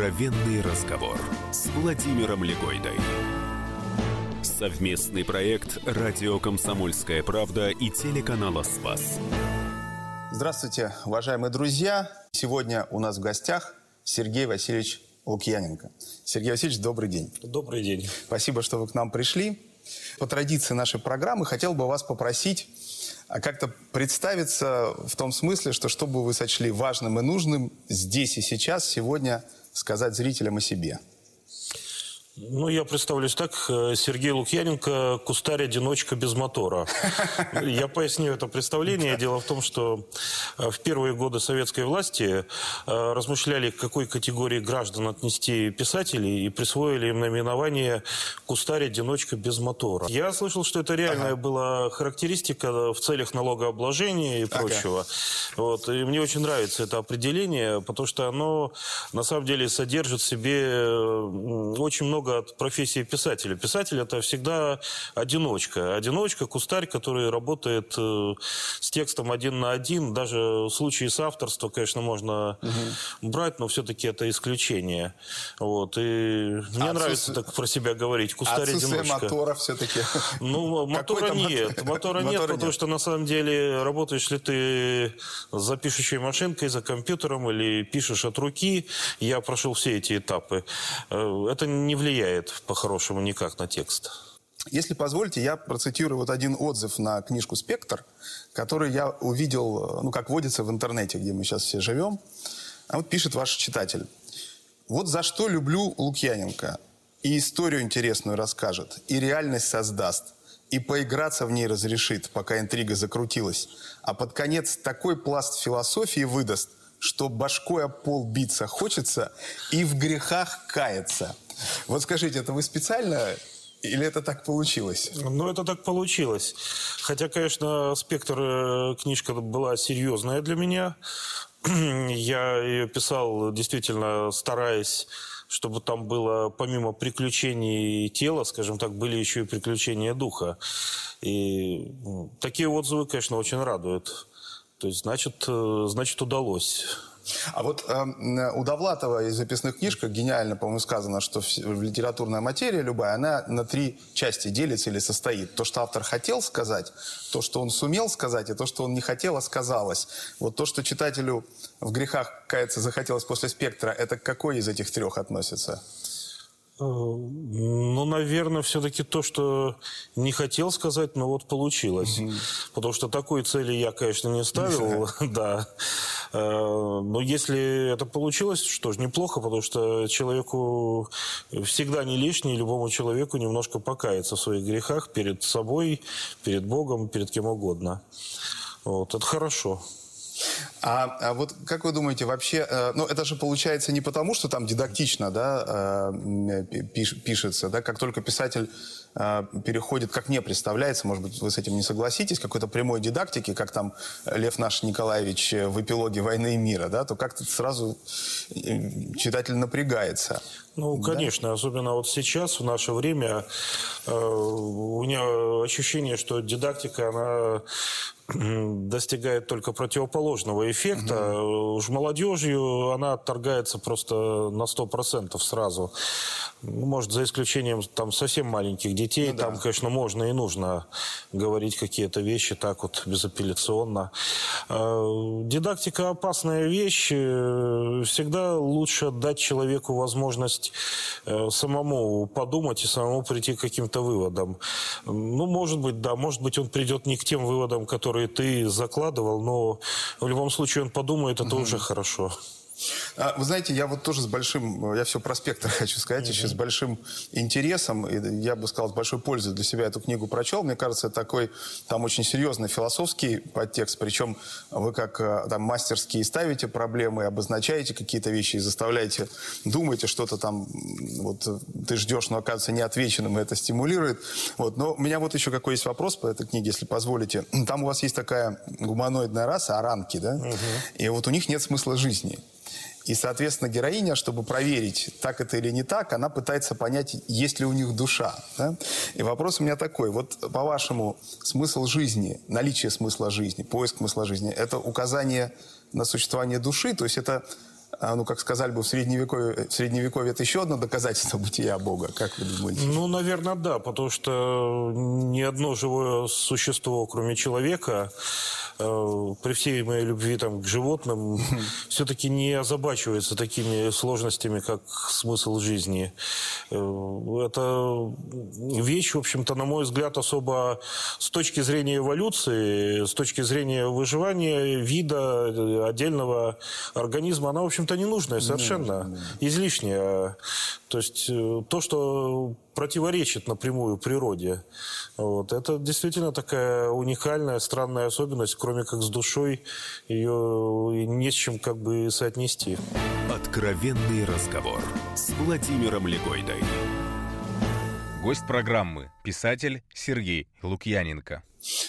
Откровенный разговор с Владимиром Легойдой. Совместный проект «Радио Комсомольская правда» и телеканала «Спас». Здравствуйте, уважаемые друзья. Сегодня у нас в гостях Сергей Васильевич Лукьяненко. Сергей Васильевич, добрый день. Добрый день. Спасибо, что вы к нам пришли. По традиции нашей программы хотел бы вас попросить а как-то представиться в том смысле, что что бы вы сочли важным и нужным здесь и сейчас, сегодня сказать зрителям о себе. Ну, я представлюсь так. Э, Сергей Лукьяненко, кустарь-одиночка без мотора. Я поясню это представление. Дело в том, что э, в первые годы советской власти э, размышляли, к какой категории граждан отнести писателей и присвоили им наименование кустарь-одиночка без мотора. Я слышал, что это реальная ага. была характеристика в целях налогообложения и прочего. Ага. Вот. И мне очень нравится это определение, потому что оно на самом деле содержит в себе очень много много от профессии писателя. Писатель это всегда одиночка. Одиночка, кустарь, который работает э, с текстом один на один. Даже в случае с авторства, конечно, можно угу. брать, но все-таки это исключение. Вот. И мне а нравится так про себя говорить. Кустарь одиночка. мотора все-таки? Ну, мотора нет. Мотора нет, потому что на самом деле работаешь ли ты за пишущей машинкой, за компьютером или пишешь от руки. Я прошел все эти этапы. Э, это не влияет влияет по-хорошему никак на текст. Если позволите, я процитирую вот один отзыв на книжку «Спектр», который я увидел, ну, как водится в интернете, где мы сейчас все живем. А вот пишет ваш читатель. «Вот за что люблю Лукьяненко. И историю интересную расскажет, и реальность создаст, и поиграться в ней разрешит, пока интрига закрутилась. А под конец такой пласт философии выдаст, что башкой о пол биться хочется и в грехах каяться». Вот скажите, это вы специально или это так получилось? Ну, это так получилось. Хотя, конечно, «Спектр» э, книжка была серьезная для меня. Я ее писал действительно стараясь чтобы там было помимо приключений тела, скажем так, были еще и приключения духа. И такие отзывы, конечно, очень радуют. То есть, значит, э, значит удалось. А вот э, у Довлатова из записных книжек гениально, по-моему, сказано, что литературная материя любая, она на три части делится или состоит. То, что автор хотел сказать, то, что он сумел сказать, и то, что он не хотел, а сказалось. Вот то, что читателю в грехах, каяться, захотелось после «Спектра», это к какой из этих трех относится? Э, ну, наверное, все-таки то, что не хотел сказать, но вот получилось. Угу. Потому что такой цели я, конечно, не ставил, да. Э, но если это получилось, что ж, неплохо, потому что человеку всегда не лишний, любому человеку немножко покаяться в своих грехах перед собой, перед Богом, перед кем угодно. Вот, это хорошо. А, а вот как вы думаете, вообще, э, ну это же получается не потому, что там дидактично, да, э, пиш, пишется, да, как только писатель э, переходит, как мне представляется, может быть, вы с этим не согласитесь, какой-то прямой дидактики, как там Лев наш Николаевич в эпилоге «Войны и мира», да, то как-то сразу э, читатель напрягается. Ну, да? конечно, особенно вот сейчас, в наше время, э, у меня ощущение, что дидактика, она достигает только противоположного эффекта. Угу. Уж молодежью она отторгается просто на 100% сразу. Ну, может, за исключением там совсем маленьких детей, ну, там, да. конечно, можно и нужно говорить какие-то вещи так вот безапелляционно. А, дидактика опасная вещь. Всегда лучше дать человеку возможность э, самому подумать и самому прийти к каким-то выводам. Ну, может быть, да, может быть, он придет не к тем выводам, которые ты закладывал, но в любом случае он подумает, это угу. уже хорошо. А, вы знаете, я вот тоже с большим, я все про спектр хочу сказать, mm-hmm. еще с большим интересом, и я бы сказал, с большой пользой для себя эту книгу прочел. Мне кажется, это такой, там очень серьезный философский подтекст, причем вы как э, там мастерские ставите проблемы, обозначаете какие-то вещи и заставляете, думаете что-то там, вот ты ждешь, но оказывается неотвеченным, и это стимулирует. Вот. Но у меня вот еще какой есть вопрос по этой книге, если позволите. Там у вас есть такая гуманоидная раса, аранки, да? Угу. И вот у них нет смысла жизни. И, соответственно, героиня, чтобы проверить, так это или не так, она пытается понять, есть ли у них душа. Да? И вопрос у меня такой. Вот, по-вашему, смысл жизни, наличие смысла жизни, поиск смысла жизни, это указание на существование души? То есть это ну, как сказали бы в Средневековье, в Средневековье это еще одно доказательство бытия Бога, как вы думаете? Ну, наверное, да, потому что ни одно живое существо, кроме человека, э, при всей моей любви там, к животным, все-таки не озабачивается такими сложностями, как смысл жизни. Э, это вещь, в общем-то, на мой взгляд, особо с точки зрения эволюции, с точки зрения выживания вида отдельного организма, она, в общем-то, ненужная совершенно, излишняя. То есть э, то, что противоречит напрямую природе. Вот. Это действительно такая уникальная, странная особенность, кроме как с душой ее не с чем как бы соотнести. Откровенный разговор с Владимиром Легойдой. Гость программы – писатель Сергей Лукьяненко.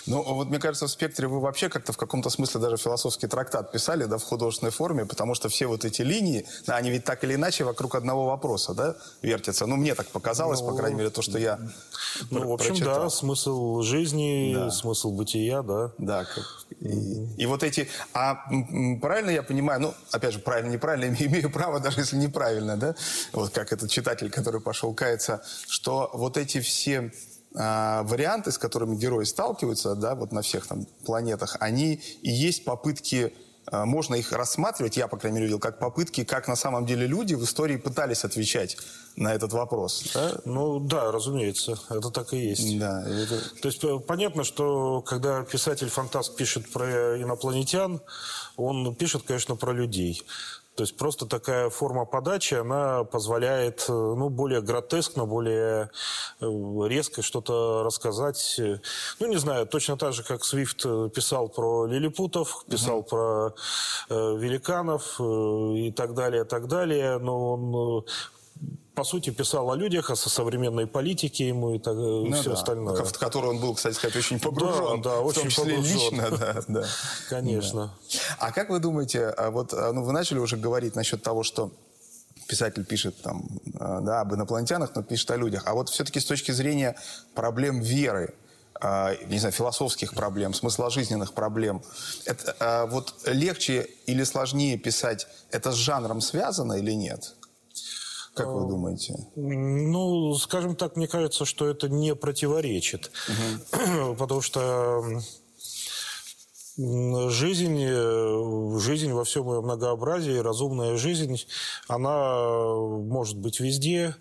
Ну, вот мне кажется, в «Спектре» вы вообще как-то в каком-то смысле даже философский трактат писали, да, в художественной форме, потому что все вот эти линии, да, они ведь так или иначе вокруг одного вопроса, да, вертятся. Ну, мне так показалось, ну, по крайней мере, то, что я Ну, в общем, прочитал. да, смысл жизни, да. смысл бытия, да. Да, как, и, и вот эти... А правильно я понимаю, ну, опять же, правильно, неправильно, имею право, даже если неправильно, да, вот как этот читатель, который пошел каяться, что вот эти все а, варианты, с которыми герои сталкиваются, да, вот на всех там планетах, они и есть попытки а, можно их рассматривать, я, по крайней мере, видел, как попытки, как на самом деле люди в истории пытались отвечать на этот вопрос. Да? Ну да, разумеется, это так и есть. Да, это... То есть э, понятно, что когда писатель-фантаст пишет про инопланетян, он пишет, конечно, про людей. То есть просто такая форма подачи, она позволяет э, ну, более гротескно, более э, резко что-то рассказать. Ну, не знаю, точно так же, как Свифт э, писал про лилипутов, писал угу. про э, великанов э, и так далее, так далее, но он по сути, писал о людях, о современной политике ему и так, ну, все да. остальное. В которую он был, кстати сказать, очень погружен. Да, да очень в том числе погружен. лично, да, да. Конечно. Да. А как вы думаете, а вот а, ну, вы начали уже говорить насчет того, что писатель пишет там, а, да, об инопланетянах, но пишет о людях. А вот все-таки с точки зрения проблем веры, не знаю, философских проблем, смысла жизненных проблем. Это, вот легче или сложнее писать, это с жанром связано или нет? Как вы думаете? Ну, скажем так, мне кажется, что это не противоречит. Угу. Потому что жизнь, э, жизнь во всем ее многообразии, разумная жизнь, она может быть везде.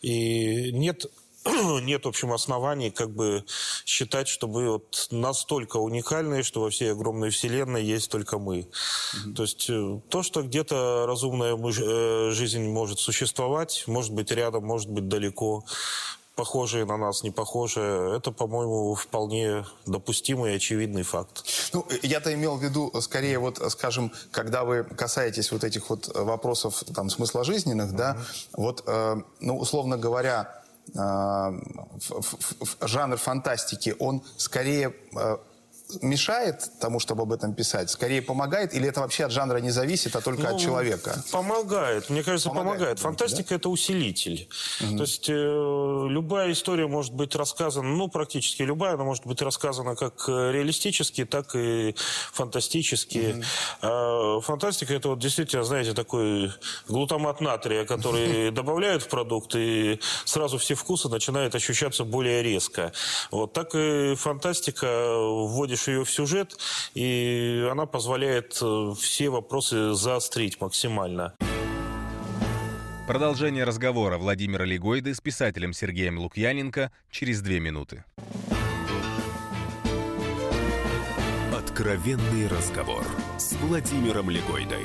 И нет нет, в общем, оснований как бы считать, что мы вот настолько уникальные, что во всей огромной вселенной есть только мы. Mm-hmm. То есть э, то, что где-то разумная э, жизнь может существовать, может быть рядом, может быть далеко, похожие на нас, не похожие, это, по-моему, вполне допустимый и очевидный факт. Ну, я-то имел в виду, скорее, вот, скажем, когда вы касаетесь вот этих вот вопросов там, смысла жизненных, mm-hmm. да, вот, э, ну, условно говоря, жанр фантастики, он скорее а, мешает тому, чтобы об этом писать? Скорее помогает? Или это вообще от жанра не зависит, а только ну, от человека? Помогает. Мне кажется, помогает. помогает. Фантастика да? – это усилитель. Угу. То есть э, любая история может быть рассказана, ну, практически любая, она может быть рассказана как реалистически, так и фантастически. Угу. А фантастика – это вот действительно, знаете, такой глутамат натрия, который добавляют в продукт, и сразу все вкусы начинают ощущаться более резко. Вот так и фантастика вводишь вводишь ее в сюжет, и она позволяет э, все вопросы заострить максимально. Продолжение разговора Владимира Легойды с писателем Сергеем Лукьяненко через две минуты. Откровенный разговор с Владимиром Легойдой.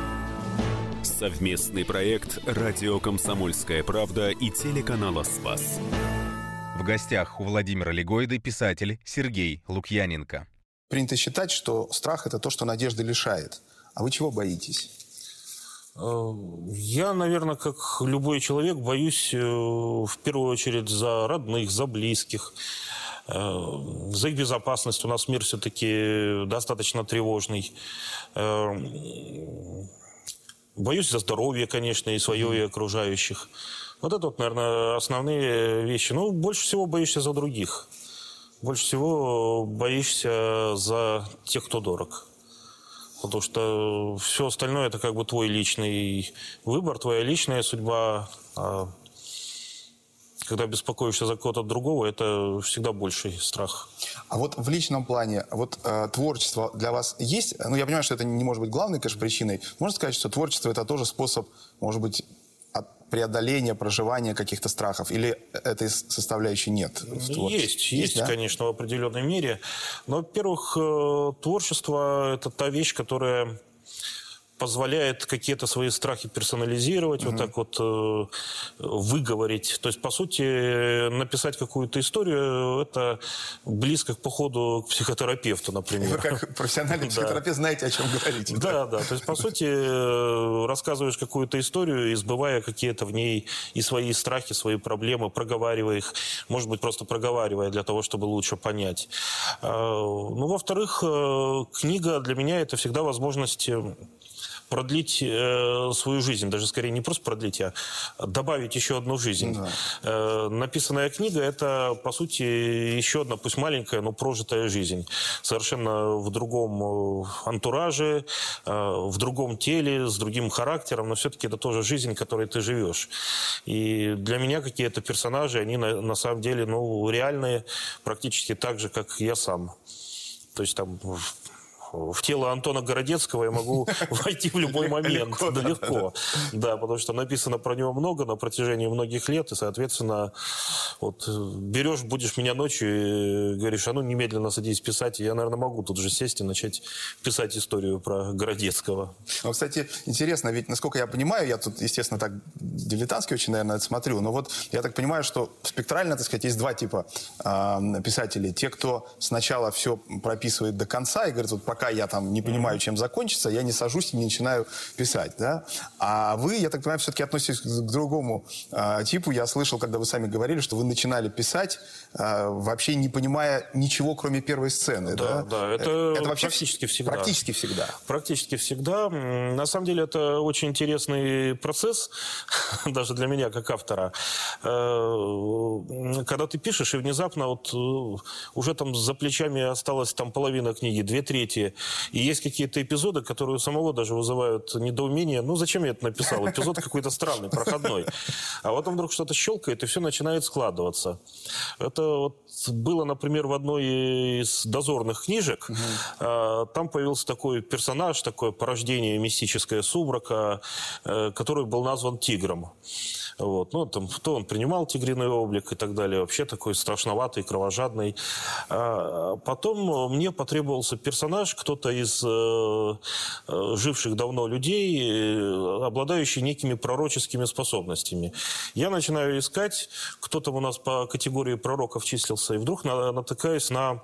Совместный проект «Радио Комсомольская правда» и телеканала «Спас». В гостях у Владимира Легойды писатель Сергей Лукьяненко. Принято считать, что страх – это то, что надежды лишает. А вы чего боитесь? Э, я, наверное, как любой человек, боюсь э, в первую очередь за родных, за близких, э, за их безопасность. У нас мир все-таки достаточно тревожный. Боюсь за здоровье, конечно, и свое, и окружающих. Вот это, вот, наверное, основные вещи. Ну, больше всего боишься за других. Больше всего боишься за тех, кто дорог. Потому что все остальное это как бы твой личный выбор, твоя личная судьба. А когда беспокоишься за кого-то другого, это всегда больший страх. А вот в личном плане, вот э, творчество для вас есть? Ну, я понимаю, что это не может быть главной, конечно, причиной. Можно сказать, что творчество это тоже способ, может быть, преодоления, проживания каких-то страхов? Или этой составляющей нет? В есть, есть, есть да? конечно, в определенной мере. Но, во-первых, э, творчество – это та вещь, которая позволяет какие-то свои страхи персонализировать, угу. вот так вот э, выговорить. То есть, по сути, написать какую-то историю, это близко к походу к психотерапевту, например. Вы как профессиональный психотерапевт знаете, о чем говорите. Да, да. То есть, по сути, э, рассказываешь какую-то историю, избывая какие-то в ней и свои страхи, свои проблемы, проговаривая их, может быть, просто проговаривая для того, чтобы лучше понять. А, ну, во-вторых, э, книга для меня это всегда возможность продлить э, свою жизнь, даже скорее не просто продлить, а добавить еще одну жизнь. Да. Э, написанная книга это, по сути, еще одна, пусть маленькая, но прожитая жизнь. Совершенно в другом э, антураже, э, в другом теле, с другим характером, но все-таки это тоже жизнь, которой ты живешь. И для меня какие-то персонажи, они на, на самом деле ну, реальные практически так же, как я сам. То есть там в тело Антона Городецкого я могу войти в любой момент. Да, легко. Да, потому что написано про него много на протяжении многих лет, и, соответственно, вот берешь, будешь меня ночью и говоришь, а ну немедленно садись писать, и я, наверное, могу тут же сесть и начать писать историю про Городецкого. Ну, кстати, интересно, ведь, насколько я понимаю, я тут, естественно, так дилетантски очень, наверное, это смотрю, но вот я так понимаю, что спектрально, так сказать, есть два типа э, писателей. Те, кто сначала все прописывает до конца и говорит, вот пока пока я там не понимаю, чем закончится, я не сажусь и не начинаю писать, да. А вы, я так понимаю, все-таки относитесь к другому э, типу. Я слышал, когда вы сами говорили, что вы начинали писать, э, вообще не понимая ничего, кроме первой сцены, да? Да, да. Это, это вообще практически всегда. Практически всегда. Практически всегда. На самом деле это очень интересный процесс, даже для меня как автора. Э, когда ты пишешь, и внезапно вот э, уже там за плечами осталась там половина книги, две трети, и есть какие-то эпизоды, которые у самого даже вызывают недоумение. Ну, зачем я это написал? Эпизод какой-то странный, проходной. А потом вдруг что-то щелкает, и все начинает складываться. Это вот было, например, в одной из дозорных книжек. Угу. Там появился такой персонаж, такое порождение мистическое сумрака, э, который был назван Тигром. Вот. Ну, там, то он принимал тигриный облик и так далее. Вообще такой страшноватый, кровожадный. А потом мне потребовался персонаж, кто-то из э, э живших давно людей, э, обладающий некими пророческими способностями. Я начинаю искать, кто там у нас по категории пророков числился, и вдруг на, натыкаюсь на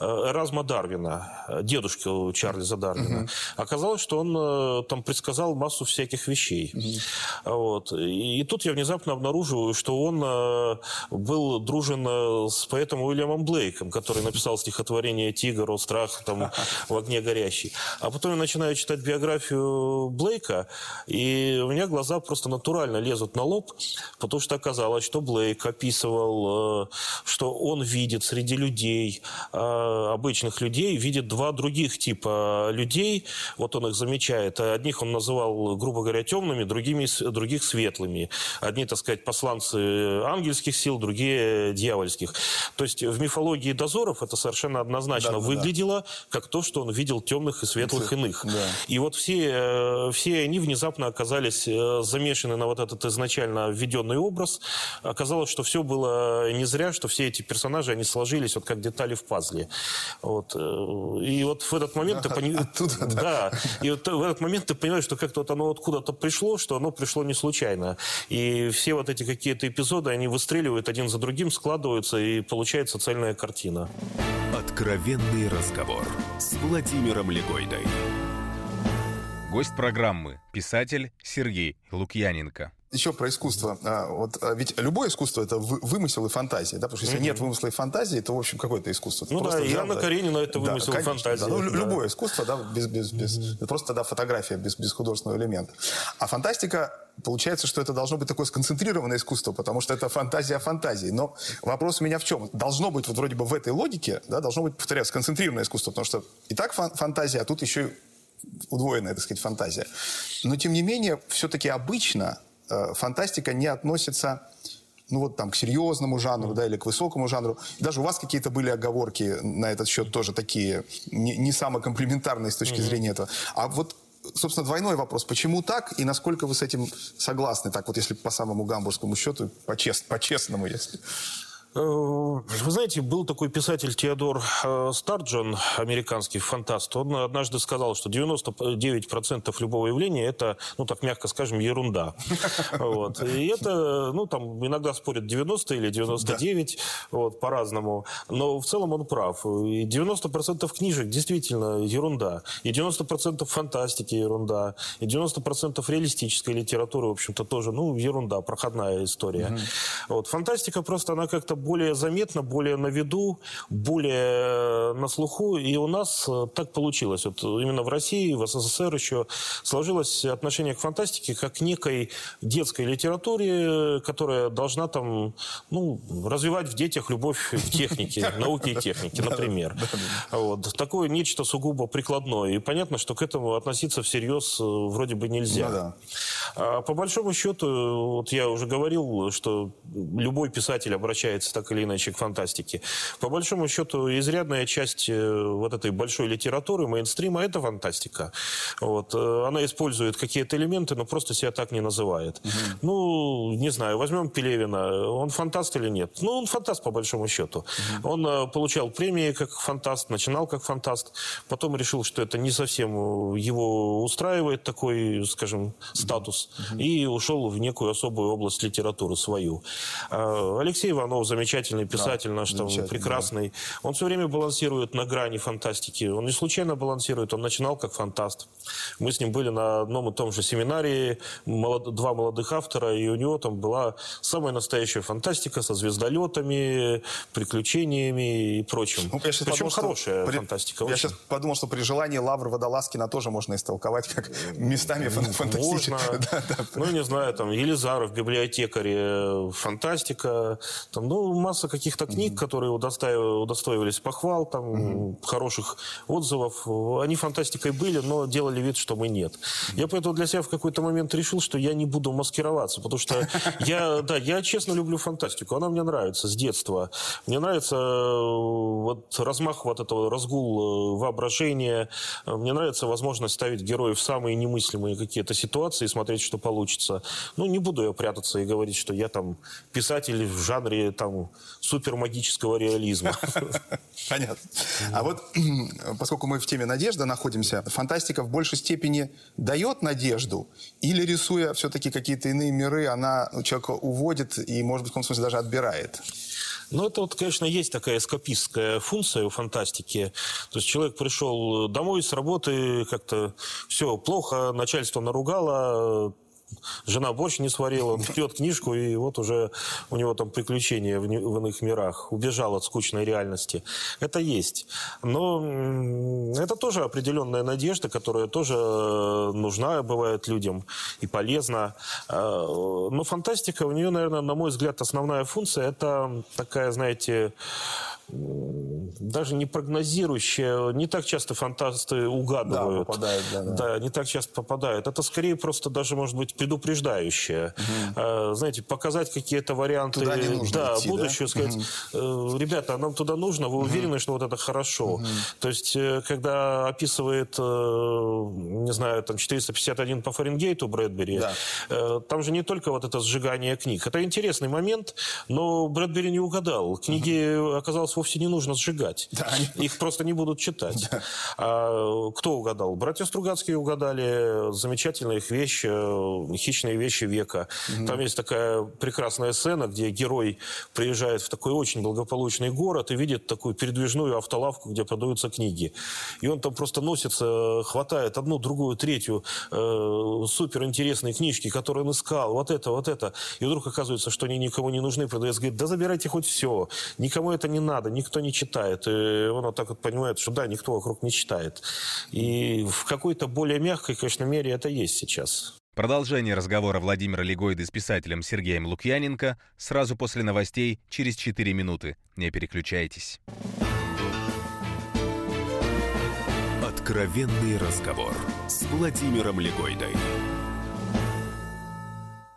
э, Эразма Дарвина, дедушку Чарльза Дарвина. Угу. Оказалось, что он там предсказал массу всяких вещей. Угу. Вот. И, и тут я внезапно обнаруживаю, что он э, был дружен э, с поэтом Уильямом Блейком, который написал стихотворение «Тигр», «Страх», там, «В огне горящий». А потом я начинаю читать биографию Блейка, и у меня глаза просто натурально лезут на лоб, потому что оказалось, что Блейк описывал, э, что он видит среди людей, обычных людей, видит два других типа людей, вот он их замечает. Одних он называл, грубо говоря, темными, другими, других светлыми. Одни, так сказать, посланцы ангельских сил, другие дьявольских. То есть в мифологии дозоров это совершенно однозначно да, выглядело да. как то, что он видел темных и светлых иных. Да. И вот все, э, все они внезапно оказались э, замешаны на вот этот изначально введенный образ. Оказалось, что все было не зря, что все эти персонажи, они сложились вот как детали в пазле. Вот. Э, и вот в этот момент ты понимаешь... Да. И вот в этот момент ты понимаешь, что как-то вот оно откуда-то пришло, что оно пришло не случайно. И все вот эти какие-то эпизоды, они выстреливают один за другим, складываются, и получается цельная картина. Откровенный разговор с Владимиром Легойдой. Гость программы – писатель Сергей Лукьяненко еще про искусство. А, вот, а ведь любое искусство это вымысел и фантазия, да? Потому что если mm-hmm. нет вымысла и фантазии, то, в общем, какое-то искусство. Ну просто да, и Анна Каренина это вымысел да, и фантазия. Да. Ну, да. Любое искусство, да, без, без, без, mm-hmm. просто тогда фотография без, без художественного элемента. А фантастика, получается, что это должно быть такое сконцентрированное искусство, потому что это фантазия о фантазии. Но вопрос у меня в чем? Должно быть вот вроде бы в этой логике, да, должно быть, повторяю, сконцентрированное искусство, потому что и так фан- фантазия, а тут еще удвоенная, так сказать, фантазия. Но, тем не менее, все-таки обычно фантастика не относится ну вот там к серьезному жанру, да, или к высокому жанру. Даже у вас какие-то были оговорки на этот счет тоже такие, не, не самые комплементарные с точки mm-hmm. зрения этого. А вот, собственно, двойной вопрос. Почему так и насколько вы с этим согласны? Так вот, если по самому гамбургскому счету, по-чест, по-честному, если... Э, вы знаете, был такой писатель Теодор э, Старджон, американский фантаст. Он однажды сказал, что 99% любого явления это, ну так мягко скажем, ерунда. Вот. И это, ну там иногда спорят 90 или 99, да. вот, по-разному. Но в целом он прав. И 90% книжек действительно ерунда. И 90% фантастики ерунда. И 90% реалистической литературы, в общем-то, тоже, ну, ерунда, проходная история. Угу. Вот. Фантастика просто, она как-то более заметно, более на виду, более на слуху. И у нас э, так получилось. Вот именно в России, в СССР еще сложилось отношение к фантастике как к некой детской литературе, которая должна там, ну, развивать в детях любовь к технике, науке и технике, например. Вот. Такое нечто сугубо прикладное. И понятно, что к этому относиться всерьез э, вроде бы нельзя. Ну, а по большому счету, вот я уже говорил, что любой писатель обращается относится так или иначе к фантастике. По большому счету, изрядная часть э, вот этой большой литературы, мейнстрима, это фантастика. Вот. Э, она использует какие-то элементы, но просто себя так не называет. Угу. Ну, не знаю, возьмем Пелевина. Он фантаст или нет? Ну, он фантаст, по большому счету. Угу. Он э, получал премии как фантаст, начинал как фантаст, потом решил, что это не совсем его устраивает такой, скажем, статус, угу. и ушел в некую особую область литературы свою. Алексей Иванов, замечательный писатель да, наш, там, прекрасный. Да. Он все время балансирует на грани фантастики. Он не случайно балансирует, он начинал как фантаст. Мы с ним были на одном и том же семинаре, молод... два молодых автора, и у него там была самая настоящая фантастика со звездолетами, приключениями и прочим. Ну, Причем подумал, хорошая при... фантастика. Я очень. сейчас подумал, что при желании Лавр Водолазкина тоже можно истолковать как местами фантастически. Можно. да, да. Ну, не знаю, там, Елизаров, библиотекаре, фантастика. Там, ну, масса каких-то книг, которые удостоивались похвал, там, mm-hmm. хороших отзывов. Они фантастикой были, но делали вид, что мы нет. Я поэтому для себя в какой-то момент решил, что я не буду маскироваться, потому что я, да, я честно люблю фантастику. Она мне нравится с детства. Мне нравится э, вот размах вот этого, разгул э, воображения. Мне нравится возможность ставить героев в самые немыслимые какие-то ситуации и смотреть, что получится. Ну, не буду я прятаться и говорить, что я там писатель в жанре там там супермагического реализма. Понятно. А вот поскольку мы в теме надежды находимся, фантастика в большей степени дает надежду или рисуя все-таки какие-то иные миры, она человека уводит и, может быть, в каком смысле даже отбирает? Ну, это вот, конечно, есть такая эскапистская функция у фантастики. То есть человек пришел домой с работы, как-то все плохо, начальство наругало, Жена борщ не сварила, он пьет книжку, и вот уже у него там приключения в, в иных мирах. Убежал от скучной реальности. Это есть. Но это тоже определенная надежда, которая тоже э, нужна бывает людям и полезна. Э, но фантастика, у нее, наверное, на мой взгляд, основная функция – это такая, знаете, даже не прогнозирующая, не так часто фантасты угадывают. Да, попадают, да, да. да, не так часто попадают. Это скорее просто даже, может быть, предупреждающее. Угу. Знаете, показать какие-то варианты туда не нужно да, идти, будущего, да? сказать, угу. ребята, нам туда нужно, вы угу. уверены, что вот это хорошо. Угу. То есть, э, когда описывает, не знаю, там 451 по Фаренгейту Брэдбери, да. там же не только вот это сжигание книг. Это интересный момент, но Брэдбери не угадал. Книги угу. оказалось вовсе не нужно сжигать. Да, Их просто не будут читать. Да. А, кто угадал? Братья Стругацкие угадали. Замечательная их вещь, «Хищные вещи века». Угу. Там есть такая прекрасная сцена, где герой приезжает в такой очень благополучный город и видит такую передвижную автолавку, где продаются книги. И он там просто носится, хватает одну, другую, третью э, суперинтересные книжки, которые он искал. Вот это, вот это. И вдруг оказывается, что они никому не нужны. Продавец говорит, да забирайте хоть все. Никому это не надо, никто не читает. И он вот так вот понимает, что да, никто вокруг не читает. И в какой-то более мягкой, конечно, мере это есть сейчас. Продолжение разговора Владимира Легойды с писателем Сергеем Лукьяненко сразу после новостей через 4 минуты. Не переключайтесь. Откровенный разговор с Владимиром Легойдой.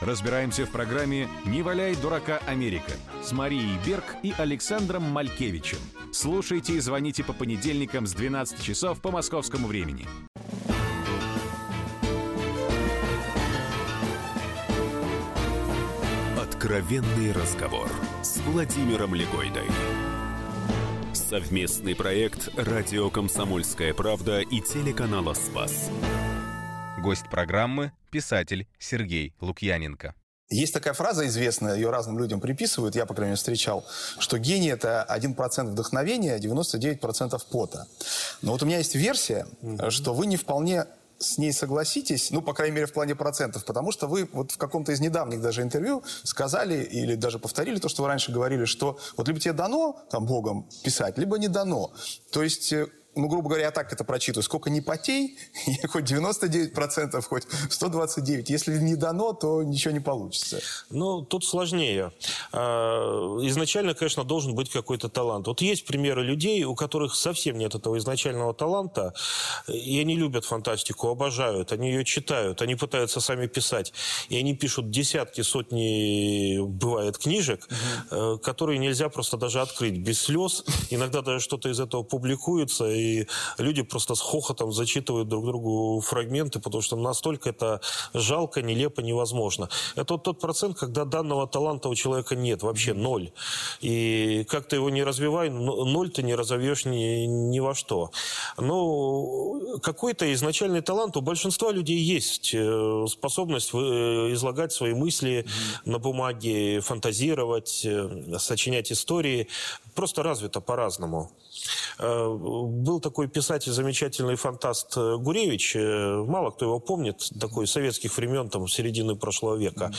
Разбираемся в программе «Не валяй дурака Америка» с Марией Берг и Александром Малькевичем. Слушайте и звоните по понедельникам с 12 часов по московскому времени. Откровенный разговор с Владимиром Легойдой. Совместный проект «Радио Комсомольская правда» и телеканала «Спас». Гость программы – писатель Сергей Лукьяненко. Есть такая фраза известная, ее разным людям приписывают, я, по крайней мере, встречал, что гений – это 1% вдохновения, а 99% пота. Но вот у меня есть версия, mm-hmm. что вы не вполне с ней согласитесь, ну, по крайней мере, в плане процентов, потому что вы вот в каком-то из недавних даже интервью сказали или даже повторили то, что вы раньше говорили, что вот либо тебе дано, там, Богом писать, либо не дано. То есть э, ну, грубо говоря, я так это прочитываю. Сколько не потей, хоть 99%, хоть 129%. Если не дано, то ничего не получится. Ну, тут сложнее. А, изначально, конечно, должен быть какой-то талант. Вот есть примеры людей, у которых совсем нет этого изначального таланта, и они любят фантастику, обожают, они ее читают, они пытаются сами писать. И они пишут десятки, сотни, бывает, книжек, угу. которые нельзя просто даже открыть без слез. Иногда даже что-то из этого публикуется, и и люди просто с хохотом зачитывают друг другу фрагменты, потому что настолько это жалко, нелепо, невозможно. Это вот тот процент, когда данного таланта у человека нет, вообще ноль. И как ты его не развивай, ноль ты не разовьешь ни, ни во что. Но какой-то изначальный талант у большинства людей есть. Э, способность э, излагать свои мысли mm-hmm. на бумаге, фантазировать, э, сочинять истории. Просто развито по-разному. Э, был такой писатель, замечательный фантаст э, Гуревич, э, мало кто его помнит, такой советских времен, там, середины прошлого века.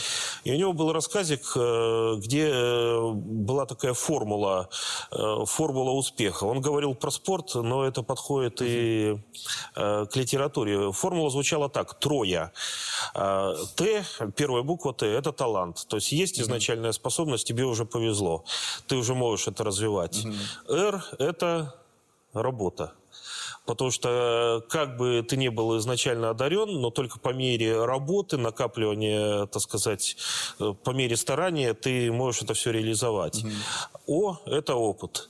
И у него был рассказик, где была такая формула, формула успеха. Он говорил про спорт, но это подходит и к литературе. Формула звучала так, трое. Т, первая буква Т, это талант. То есть есть изначальная способность, тебе уже повезло. Ты уже можешь это развивать. Р, это работа. Потому что как бы ты не был изначально одарен, но только по мере работы, накапливания, так сказать, э, по мере старания ты можешь это все реализовать. Угу. О – это опыт.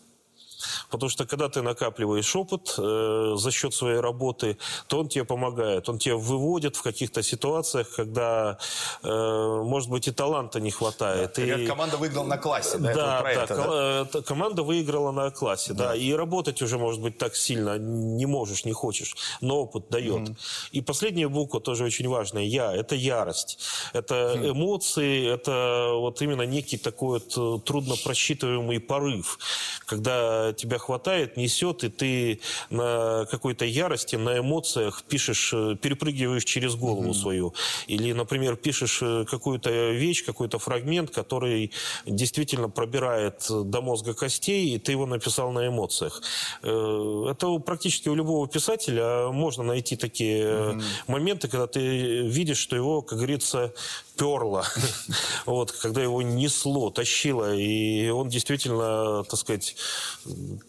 Потому что когда ты накапливаешь опыт э, за счет своей работы, то он тебе помогает. Он тебя выводит в каких-то ситуациях, когда, э, может быть, и таланта не хватает. Да, и... команда выиграла на классе, да? Да, да, это, да? Э, команда выиграла на классе, да. да. И работать уже, может быть, так сильно не можешь, не хочешь. Но опыт дает. Mm. И последняя буква тоже очень важная. Я. Это ярость. Это mm. эмоции, это вот именно некий такой вот э, трудно просчитываемый порыв. Когда тебя хватает, несет, и ты на какой-то ярости, на эмоциях пишешь, э, перепрыгиваешь через голову mm-hmm. свою. Или, например, пишешь э, какую-то вещь, какой-то фрагмент, который действительно пробирает до мозга костей, и ты его написал на эмоциях. Э, это практически у любого писателя можно найти такие mm-hmm. моменты, когда ты видишь, что его, как говорится, перло, вот, когда его несло, тащило, и он действительно, так сказать,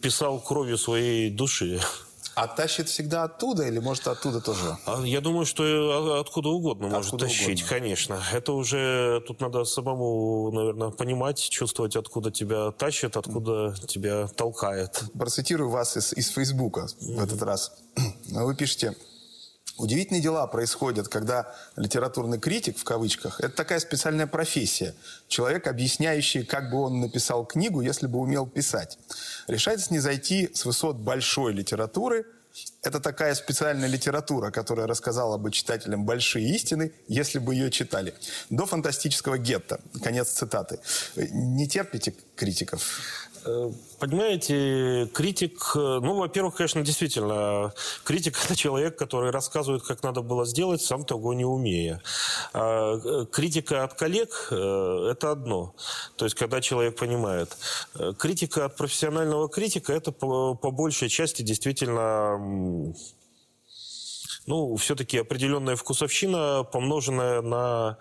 писал кровью своей души. А тащит всегда оттуда или может оттуда тоже? А Я думаю, что э, откуда угодно может Откуда тащить, угодно. конечно. Это уже тут надо самому, наверное, понимать, чувствовать, откуда тебя тащит, откуда тебя толкает. Процитирую вас из, из Фейсбука в этот раз. Вы пишете, Удивительные дела происходят, когда литературный критик, в кавычках, это такая специальная профессия. Человек, объясняющий, как бы он написал книгу, если бы умел писать. Решается не зайти с высот большой литературы. Это такая специальная литература, которая рассказала бы читателям большие истины, если бы ее читали. До фантастического гетто. Конец цитаты. Не терпите критиков? Э, Понимаете, критик, э, ну, во-первых, конечно, действительно, критик – это человек, который рассказывает, как надо было сделать, сам того не умея. А э, критика от коллег это одно. То есть, когда человек понимает. Критика от профессионального критика – это по, по большей части действительно ну, все-таки определенная вкусовщина, помноженная на,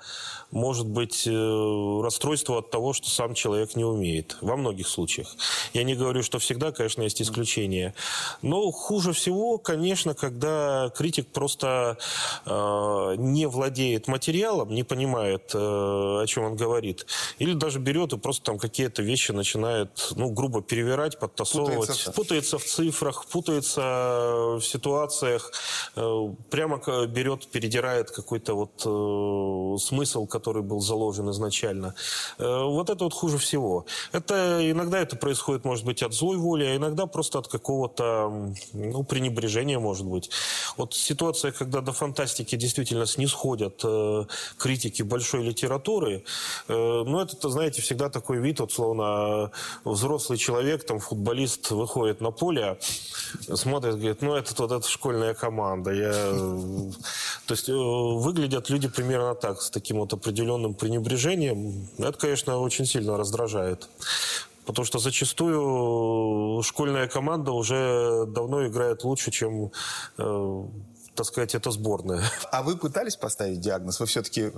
может быть, э, расстройство от того, что сам человек не умеет. Во многих случаях. Я не говорю, что всегда, конечно, есть исключения. Но хуже всего, конечно, когда критик просто э, не владеет материалом, не понимает, э, о чем он говорит. Или даже берет и просто там какие-то вещи начинает, ну, грубо перевирать, подтасовывать. Путается в- путается в цифрах, путается в ситуациях, э, прямо берет, передирает какой-то вот э, смысл, который был заложен изначально. Э, Вот это вот хуже всего. Это иногда это происходит, может быть, от злой воли, а иногда просто от какого-то ну, пренебрежения, может быть. Вот ситуация, когда до фантастики действительно снисходят э, критики большой литературы, ну, это, знаете, всегда такой вид, вот словно взрослый человек, там, футболист выходит на поле, смотрит, говорит, ну, это вот эта школьная команда. Я... э, То есть э, выглядят люди примерно так, с таким вот определенным пренебрежением. Это, конечно, очень сильно раздражает. Потому что зачастую школьная команда уже давно играет лучше, чем, э, так сказать, эта сборная. А вы пытались поставить диагноз? Вы все-таки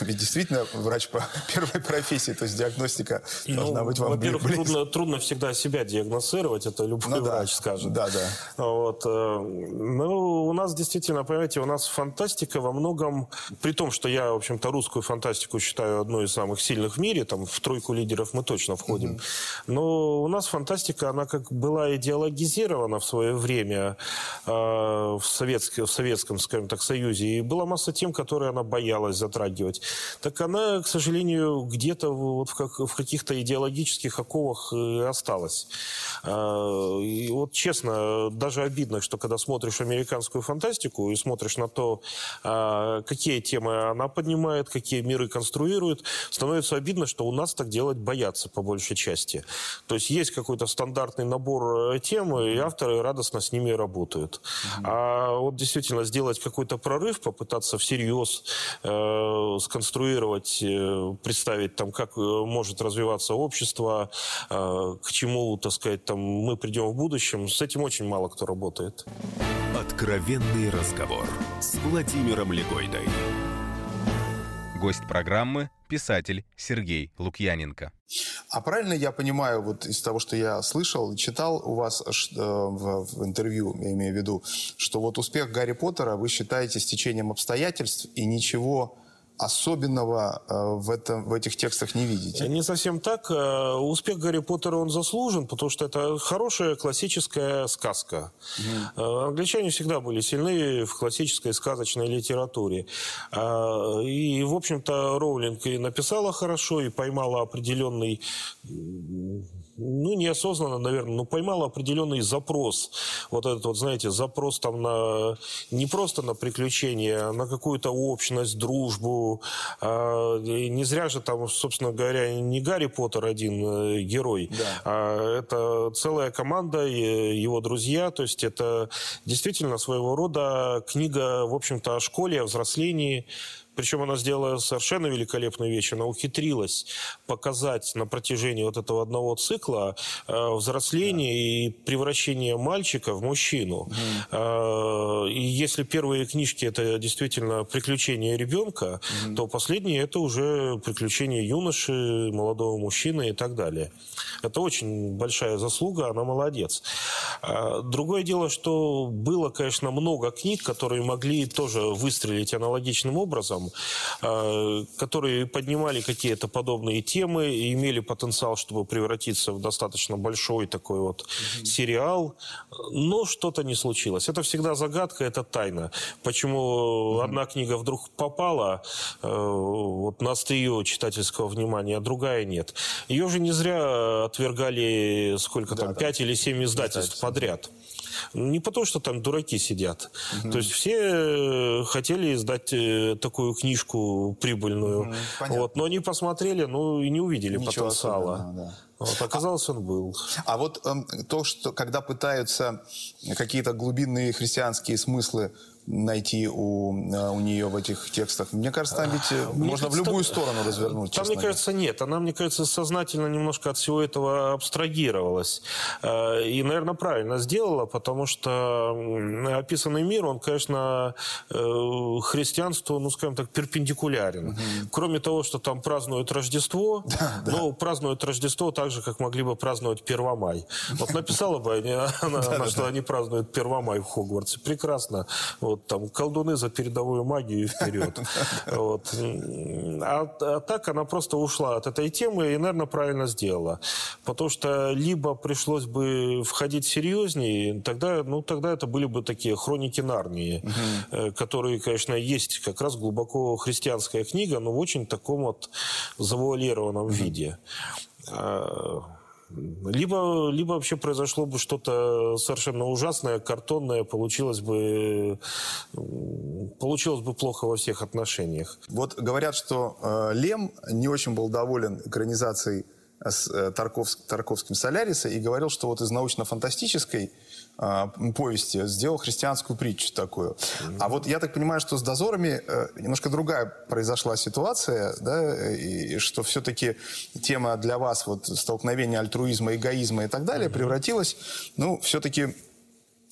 ведь действительно врач по первой профессии, то есть диагностика должна быть вам Ну, во-первых, трудно, трудно всегда себя диагностировать, это любой Ну да, врач скажет. да, да. Вот. э, Ну, у нас действительно, понимаете, у нас фантастика во многом, при том, что я, в общем-то, русскую фантастику считаю одной из самых сильных в мире, там в тройку лидеров мы точно входим, но у нас фантастика, она как была идеологизирована в свое время э, в, советске- в Советском, скажем так, Союзе, и была масса тем, которые она боялась затрагивать. Так она, к сожалению, где-то вот в, как- в каких-то идеологических оковах и осталась. А, И вот честно, даже обидно, что когда смотришь американскую фантастику и смотришь на то, а, какие темы она поднимает, какие миры конструирует, становится обидно, что у нас так делать боятся по большей части. То есть есть какой-то стандартный набор э, тем, и авторы радостно с ними работают. А вот действительно сделать какой-то прорыв, попытаться всерьез э, сконструировать, э, представить там, как э, может развиваться общество, э, к чему, так сказать, там мы придем в будущем, с этим очень мало кто работает. Откровенный разговор с Владимиром Легойдой. Гость программы – писатель Сергей Лукьяненко. А правильно я понимаю, вот из того, что я слышал, читал у вас э, в интервью, я имею в виду, что вот успех Гарри Поттера вы считаете стечением обстоятельств и ничего особенного э, в, этом, в этих текстах не видите? Не совсем так. Э, Успех Гарри Поттера, он заслужен, потому что это хорошая классическая сказка. Э, Англичане всегда были сильны в классической сказочной литературе. И, в общем-то, Роулинг и написала хорошо, и поймала определенный ну, неосознанно, наверное, но поймала определенный запрос. Вот этот вот, знаете, запрос там на... Не просто на приключения, а на какую-то общность, дружбу. А, не зря же там, собственно говоря, не Гарри Поттер один э, герой, а это целая команда, и его друзья. То есть это действительно своего рода книга, в общем-то, о школе, о взрослении. Причем она сделала совершенно великолепную вещь. Она ухитрилась показать на протяжении вот этого одного цикла э, взросление да. и превращение мальчика в мужчину. Mm. Э, и если первые книжки это действительно приключения ребенка, mm. то последние это уже приключения юноши, молодого мужчины и так далее. Это очень большая заслуга, она молодец. А, другое дело, что было, конечно, много книг, которые могли тоже выстрелить аналогичным образом, а, которые поднимали какие-то подобные темы и имели потенциал, чтобы превратиться в достаточно большой такой вот mm-hmm. сериал, но что-то не случилось. Это всегда загадка, это тайна. Почему mm-hmm. одна книга вдруг попала э, вот на острие читательского внимания, а другая нет. Ее же не зря отвергали сколько да, там, да. 5 или 7 издательств подряд. Не потому, что там дураки сидят. Угу. То есть все э, хотели издать э, такую книжку прибыльную. Угу, вот, но они посмотрели, ну и не увидели Ничего потенциала. Да. Вот, оказалось, он был. А вот э, то, что когда пытаются какие-то глубинные христианские смыслы найти у, э, у нее в этих текстах? Мне кажется, там ведь э, мне можно кажется, в любую там, сторону развернуть. Там, мне кажется, нет. Она, мне кажется, сознательно немножко от всего этого абстрагировалась. Э, и, наверное, правильно сделала, потому что описанный мир, он, конечно, христианству, ну, скажем так, перпендикулярен. Угу. Кроме того, что там празднуют Рождество, да, да. ну, празднуют Рождество так же, как могли бы праздновать Первомай. Вот написала бы она, что они празднуют Первомай в Хогвартсе. Прекрасно. Вот вот там колдуны за передовую магию и вперед. Вот. А, а так она просто ушла от этой темы и, наверное, правильно сделала. Потому что либо пришлось бы входить серьезнее, тогда, ну, тогда это были бы такие хроники Нарнии, угу. которые, конечно, есть как раз глубоко христианская книга, но в очень таком вот завуалированном угу. виде. Либо, либо вообще произошло бы что-то совершенно ужасное, картонное, получилось бы, получилось бы плохо во всех отношениях. Вот говорят, что э, Лем не очень был доволен экранизацией с э, Тарковск, Тарковским Соляриса и говорил, что вот из научно-фантастической э, повести сделал христианскую притчу такую. Mm-hmm. А вот я так понимаю, что с дозорами э, немножко другая произошла ситуация, да, и, и что все-таки тема для вас вот столкновения альтруизма, эгоизма и так далее mm-hmm. превратилась, ну, все-таки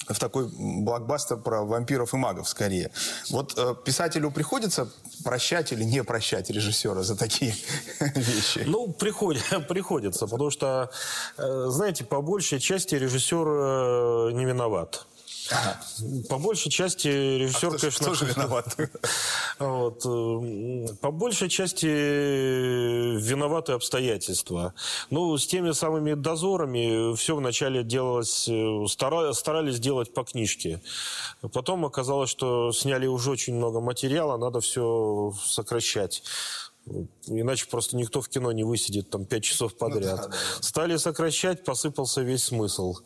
в такой блокбастер про вампиров и магов скорее. Вот э, писателю приходится прощать или не прощать режиссера за такие вещи? Ну, приход... приходится, потому что, э, знаете, по большей части режиссер э, не виноват. По большей части режиссер, а кто, конечно... Кто же виноват? Вот. По большей части виноваты обстоятельства. Ну, с теми самыми дозорами все вначале делалось... Э, старались делать по книжке. Потом оказалось, что сняли уже очень много материала, надо все сокращать. Иначе просто никто в кино не высидит там пять часов ну подряд. Ну, да, да. Стали сокращать, посыпался весь смысл.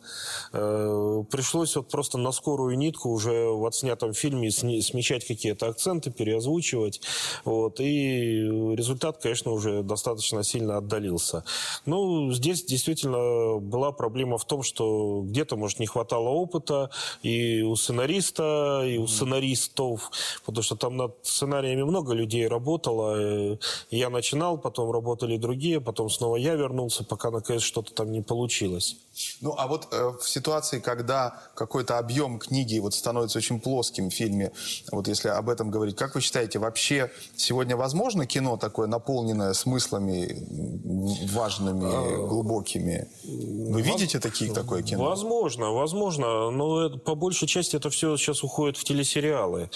Э, пришлось вот просто на скорую нитку уже в отснятом фильме смещать какие-то акценты, переозвучивать. Вот, и результат, конечно, уже достаточно сильно отдалился. Ну, здесь действительно была проблема в том, что где-то, может, не хватало опыта и у сценариста, и у сценаристов, потому что там над сценариями много людей работало, э, я начинал, потом работали другие, потом снова я вернулся, пока наконец что-то там не получилось. Ну, а вот э, в ситуации, когда какой-то объем книги вот становится очень плоским в фильме, вот если об этом говорить, как вы считаете, вообще сегодня возможно кино такое, наполненное смыслами важными, а, глубокими? Вы видите такие, такое кино? Возможно, возможно, но это, по большей части это все сейчас уходит в телесериалы.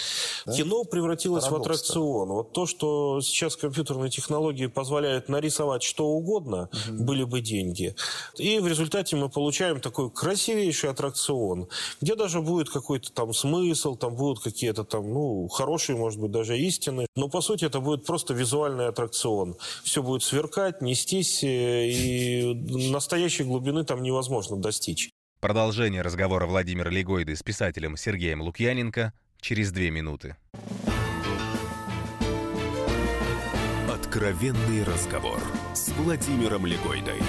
Да? Кино превратилось Парадокс, в аттракцион. Вот то, что сейчас компьютерные технологии позволяют нарисовать что угодно, угу. были бы деньги. И в результате мы получаем такой красивейший аттракцион, где даже будет какой-то там смысл, там будут какие-то там, ну, хорошие, может быть, даже истины. Но, по сути, это будет просто визуальный аттракцион. Все будет сверкать, нестись, э, и настоящей глубины там невозможно достичь. Продолжение разговора Владимира Легойды с писателем Сергеем Лукьяненко через две минуты. Откровенный разговор с Владимиром Легойдой.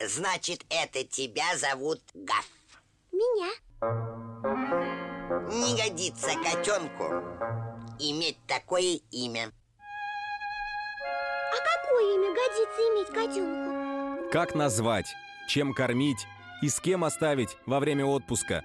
Значит, это тебя зовут Гаф? Меня. Не годится котенку иметь такое имя. А какое имя годится иметь котенку? Как назвать, чем кормить и с кем оставить во время отпуска.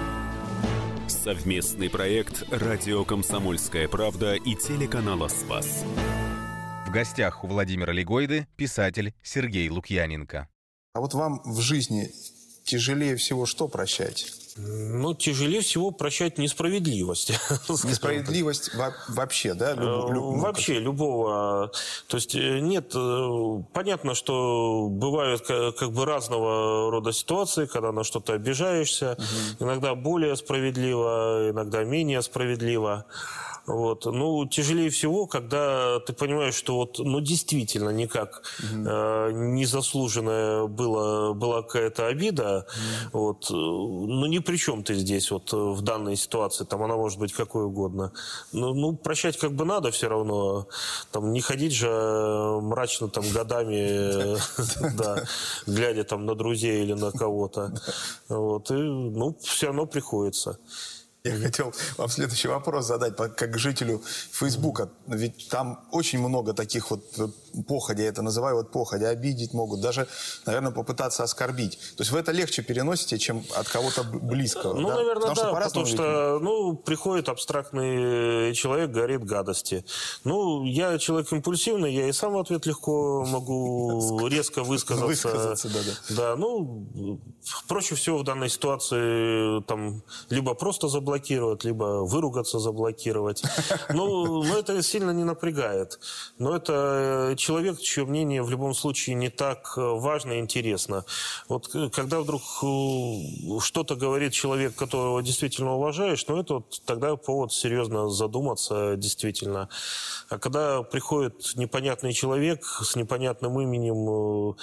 Совместный проект «Радио Комсомольская правда» и телеканала «Спас». В гостях у Владимира Легойды писатель Сергей Лукьяненко. А вот вам в жизни тяжелее всего что прощать? Ну, тяжелее всего прощать несправедливость. Несправедливость вообще, да? Люб, люб, вообще, любого. То есть э, нет, э, понятно, что бывают как бы разного рода ситуации, когда на что-то обижаешься. Угу. Иногда более справедливо, иногда менее справедливо. Вот. Ну, тяжелее всего, когда ты понимаешь, что вот, ну, действительно никак угу. э, незаслуженная была, была какая-то обида. Угу. Вот. Ну, ни при чем ты здесь вот в данной ситуации. Там она может быть какой угодно. Ну, ну прощать как бы надо все равно. Там не ходить же мрачно там годами, да, глядя там на друзей или на кого-то. Вот. И, ну, все равно приходится. Я хотел вам следующий вопрос задать, как жителю Фейсбука. Ведь там очень много таких вот походя, я это называю вот походя, обидеть могут, даже, наверное, попытаться оскорбить. То есть вы это легче переносите, чем от кого-то близкого. Ну, да? наверное, потому да, что потому что, ну, приходит абстрактный человек, говорит гадости. Ну, я человек импульсивный, я и сам в ответ легко могу резко высказаться. Высказаться, да, да. Да, ну, проще всего в данной ситуации там либо просто заблокировать, заблокировать, либо выругаться заблокировать. Ну, но это сильно не напрягает. Но это человек, чье мнение в любом случае не так важно и интересно. Вот когда вдруг э, что-то говорит человек, которого действительно уважаешь, ну это вот тогда повод серьезно задуматься действительно. А когда приходит непонятный человек с непонятным именем,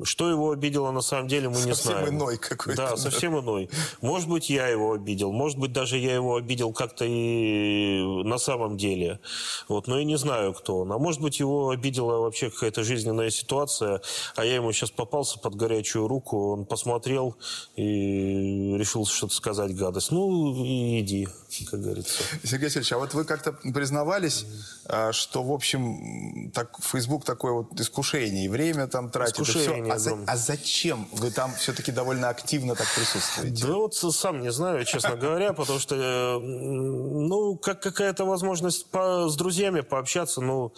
э, что его обидело на самом деле, мы совсем не знаем. Совсем иной какой-то. Да, совсем иной. Может быть, я его обидел, может быть, даже я его обидел как-то и на самом деле. Вот, но я не знаю, кто он. А может быть, его обидела вообще какая-то жизненная ситуация, а я ему сейчас попался под горячую руку, он посмотрел и решил что-то сказать гадость. Ну, иди, как говорится. Сергей Васильевич, а вот вы как-то признавались, а, что, в общем, так, Facebook такое вот искушение, и время там тратит, искушение и все. А, за, а зачем вы там все-таки довольно активно так присутствуете? Да вот сам не знаю, честно говоря, потому что, э, ну, как какая-то возможность по, с друзьями пообщаться, ну,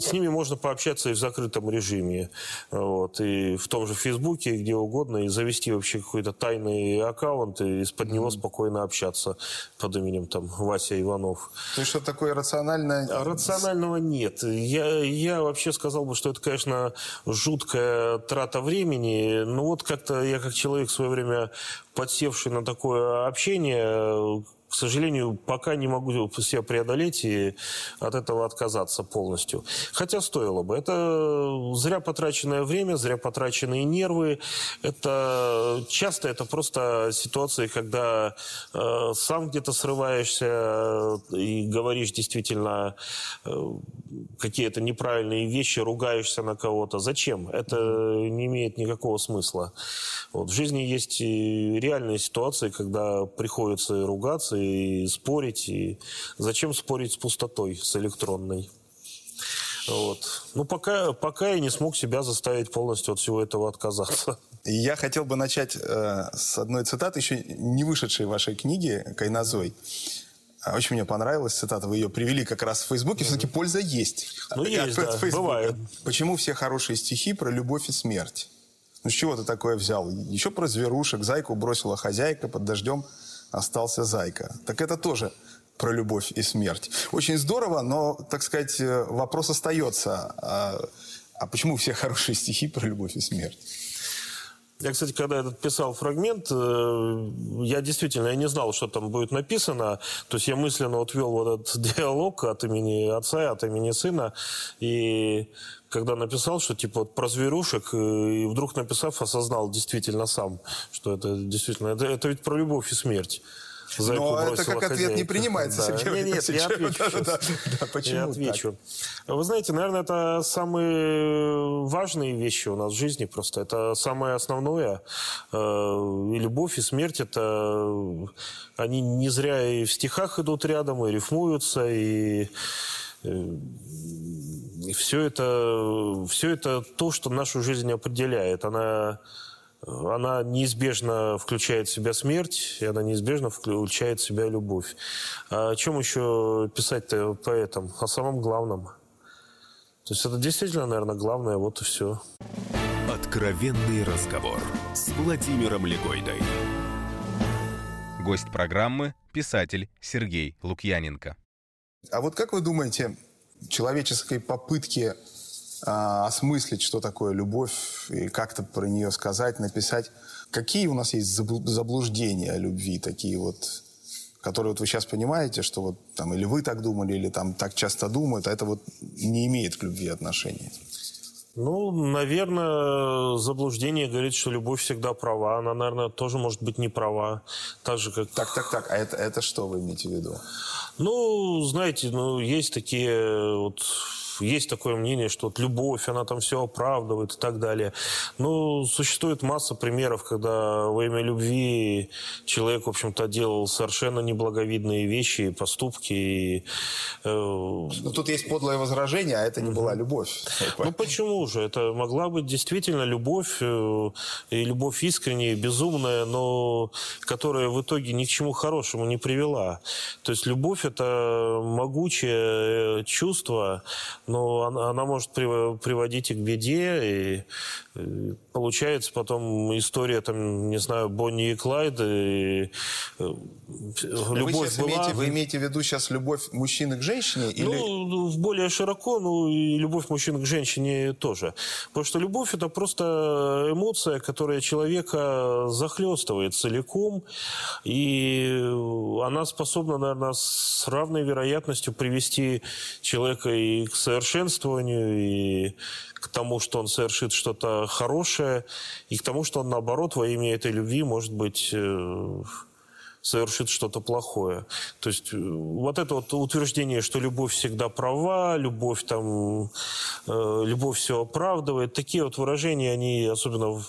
с ними можно пообщаться и в закрытом режиме. Вот, и в том же Фейсбуке, где угодно, и завести вообще какой-то тайный аккаунт, и из-под него спокойно общаться под именем там Вася Иванов. То есть что такое рациональное? А рационального нет. Я, я вообще сказал бы, что это, конечно, жуткая трата времени. Но вот как-то я как человек в свое время подсевший на такое общение, к сожалению, пока не могу себя преодолеть и от этого отказаться полностью. Хотя стоило бы. Это зря потраченное время, зря потраченные нервы. Это часто это просто ситуации, когда э, сам где-то срываешься э, и говоришь действительно э, какие-то неправильные вещи, ругаешься на кого-то. Зачем? Это не имеет никакого смысла. Вот. В жизни есть реальные ситуации, когда приходится ругаться и спорить. И зачем спорить с пустотой, с электронной? Вот. Ну, пока, пока я не смог себя заставить полностью от всего этого отказаться. Я хотел бы начать э, с одной цитаты, еще не вышедшей в вашей книге «Кайнозой». Очень мне понравилась цитата, вы ее привели как раз в Фейсбуке. Все-таки польза есть. Ну, есть, да, бывает. Почему все хорошие стихи про любовь и смерть? Ну, с чего ты такое взял? Еще про зверушек. Зайку бросила хозяйка, под дождем остался зайка. Так это тоже про любовь и смерть. Очень здорово, но, так сказать, э, вопрос остается. А, а почему все хорошие стихи про любовь и смерть? Я, кстати, когда этот писал фрагмент, э, я действительно я не знал, что там будет написано. То есть я мысленно вот вел вот этот диалог от имени отца и от имени сына. И когда написал, что типа вот про зверушек, э, и вдруг написав, осознал действительно сам, что это действительно, это, это ведь про любовь и смерть. Зайку Но это как ответ хозяйка. не принимается, да. Сергей Нет, нет, я отвечу Да, да, да, почему Я отвечу. Вы знаете, наверное, это самые важные вещи у нас в жизни просто. Это самое основное. Э, И любовь, и смерть, это... Они не зря и в стихах идут рядом, и рифмуются, и... э, И все это, все это то, что нашу жизнь определяет. Она, она неизбежно включает в себя смерть, и она неизбежно включает в себя любовь. А о чем еще писать-то поэтам? О самом главном. То есть это действительно, наверное, главное, вот и все. Откровенный разговор с Владимиром Легойдой. Гость программы – писатель Сергей Лукьяненко. А вот как вы думаете, человеческой попытки осмыслить, что такое любовь, и как-то про нее сказать, написать, какие у нас есть забл- заблуждения о любви, такие вот, которые вот вы сейчас понимаете, что вот там или вы так думали, или там так часто думают, а это вот не имеет к любви отношения? Ну, наверное, заблуждение говорит, что любовь всегда права. Она, наверное, тоже может быть не права. Так же, как... Так, так, так. А это, это что вы имеете в виду? Ну, знаете, ну, есть такие вот есть такое мнение, что вот любовь, она там все оправдывает и так далее. Но существует масса примеров, когда во имя любви человек, в общем-то, делал совершенно неблаговидные вещи и поступки. И, э, Ну, тут есть подлое возражение, а это не была любовь. ну почему же? Это могла быть действительно любовь, э, и любовь искренняя, безумная, но которая в итоге ни к чему хорошему не привела. То есть любовь – это могучее э, чувство, но она, она может прив- приводить и к беде, и, получается потом история, там, не знаю, Бонни и Клайда, и, э, вы, любовь сейчас была... имеете, вы имеете в виду сейчас любовь мужчины к женщине? Или... Ну, более широко, ну и любовь мужчин к женщине тоже. Потому что любовь это просто эмоция, которая человека захлестывает целиком, и она способна, наверное, с равной вероятностью привести человека и к совершенствованию, и к тому, что он совершит что-то хорошее, и к тому, что он, наоборот, во имя этой любви, может быть, э, совершит что-то плохое. То есть э, вот это вот утверждение, что любовь всегда права, любовь там, э, любовь все оправдывает, такие вот выражения, они особенно в,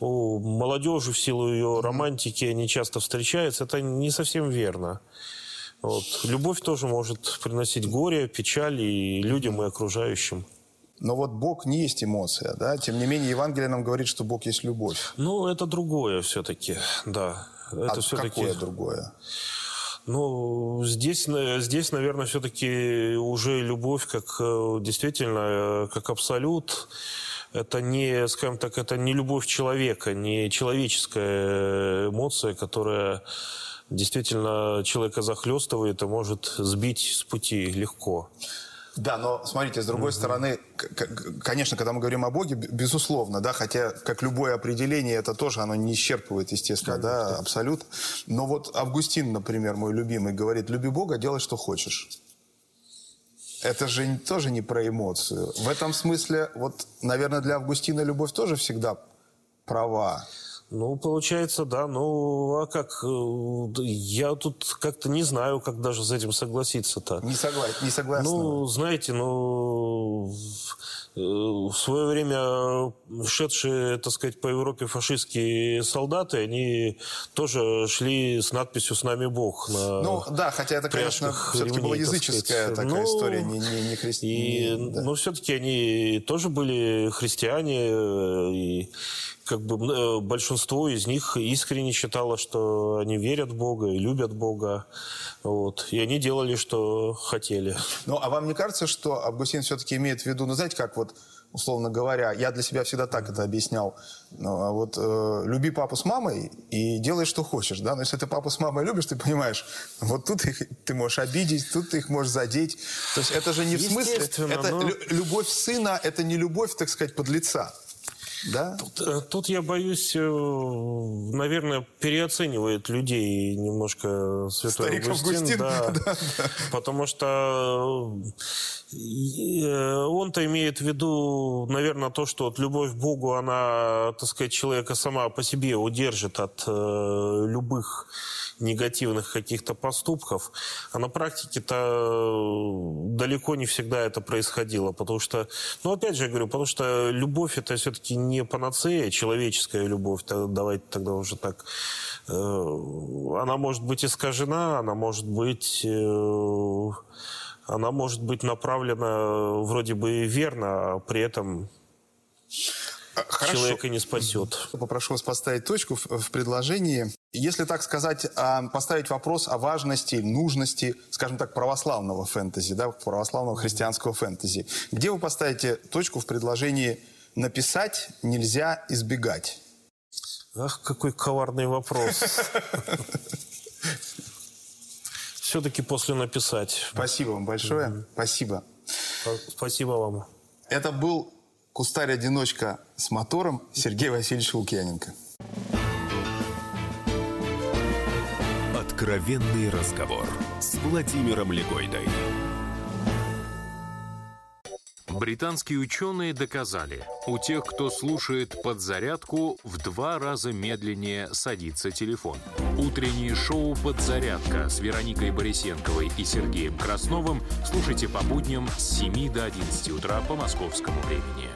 у молодежи в силу ее романтики, они часто встречаются, это не совсем верно. Вот. Любовь тоже может приносить горе, печаль и людям, и окружающим. Но вот Бог не есть эмоция, да? Тем не менее, Евангелие нам говорит, что Бог есть любовь. Ну, это другое все-таки, да. Это а все-таки... какое другое? Ну, здесь, на- здесь, наверное, все-таки уже любовь как э, действительно, э, как абсолют. Это не, скажем так, это не любовь человека, не человеческая эмоция, которая действительно человека захлестывает и может сбить с пути легко. Да, но смотрите, с другой стороны, к- к- конечно, когда мы говорим о Боге, безусловно, да, хотя как любое определение, это тоже оно не исчерпывает, естественно, да, абсолют. Но вот Августин, например, мой любимый, говорит, люби Бога, делай, что хочешь. Это же тоже не про эмоцию. В этом смысле, вот, наверное, для Августина любовь тоже всегда права. Ну, получается, да. Ну, а как? э, Я тут как-то не знаю, как даже с этим согласиться-то. Не, согла... не согласна. Ну, знаете, ну, в свое время шедшие, так сказать, по Европе фашистские солдаты, они тоже шли с надписью «С нами Бог» на Ну, да, хотя это, конечно, все-таки была ремней, так языческая сказать. такая Ну, история, не, не, не И, христианская. Но все-таки они тоже были христиане, э, и как бы э, большинство из них искренне считало, что они верят в Бога и любят Бога. Вот. И они делали, что хотели. Ну, а вам не кажется, что Августин все-таки имеет в виду, ну, знаете, как вот, условно говоря, я для себя всегда так это объяснял, ну, а вот э, люби папу с мамой и делай, что хочешь, да, но если ты папу с мамой любишь, ты понимаешь, вот тут их ты можешь обидеть, тут ты их можешь задеть, то есть это же не в смысле, это но- лю- любовь сына, это не любовь, так сказать, подлеца. Да? Тут, э, тут я боюсь, э, наверное, переоценивает людей немножко Святой Старик Августин. Августин, Да, да, Потому что э, он-то имеет в виду, наверное, то, что вот любовь к Богу, она, так сказать, человека сама по себе удержит от любых негативных каких-то поступков. А на практике-то э, далеко не всегда это происходило. Потому что, ну, опять же я говорю, потому что любовь это все-таки не панацея, человеческая любовь. Давайте тогда уже так. Э, она может быть искажена, она может быть э, она может быть направлена вроде бы верно, а при этом Хорошо. человека не спасет. Попрошу вас поставить точку в, в предложении. Если так сказать, а, поставить вопрос о важности, нужности, скажем так, православного фэнтези, да, православного христианского фэнтези, где вы поставите точку в предложении «написать нельзя избегать»? Ах, какой коварный вопрос. Все-таки после написать. Спасибо вам большое. Спасибо. Спасибо вам. Это был кустарь-одиночка с мотором Сергей Васильевич Лукьяненко. Откровенный разговор с Владимиром Легойдой. Британские ученые доказали, у тех, кто слушает подзарядку, в два раза медленнее садится телефон. Утреннее шоу «Подзарядка» с Вероникой Борисенковой и Сергеем Красновым слушайте по будням с 7 до 11 утра по московскому времени.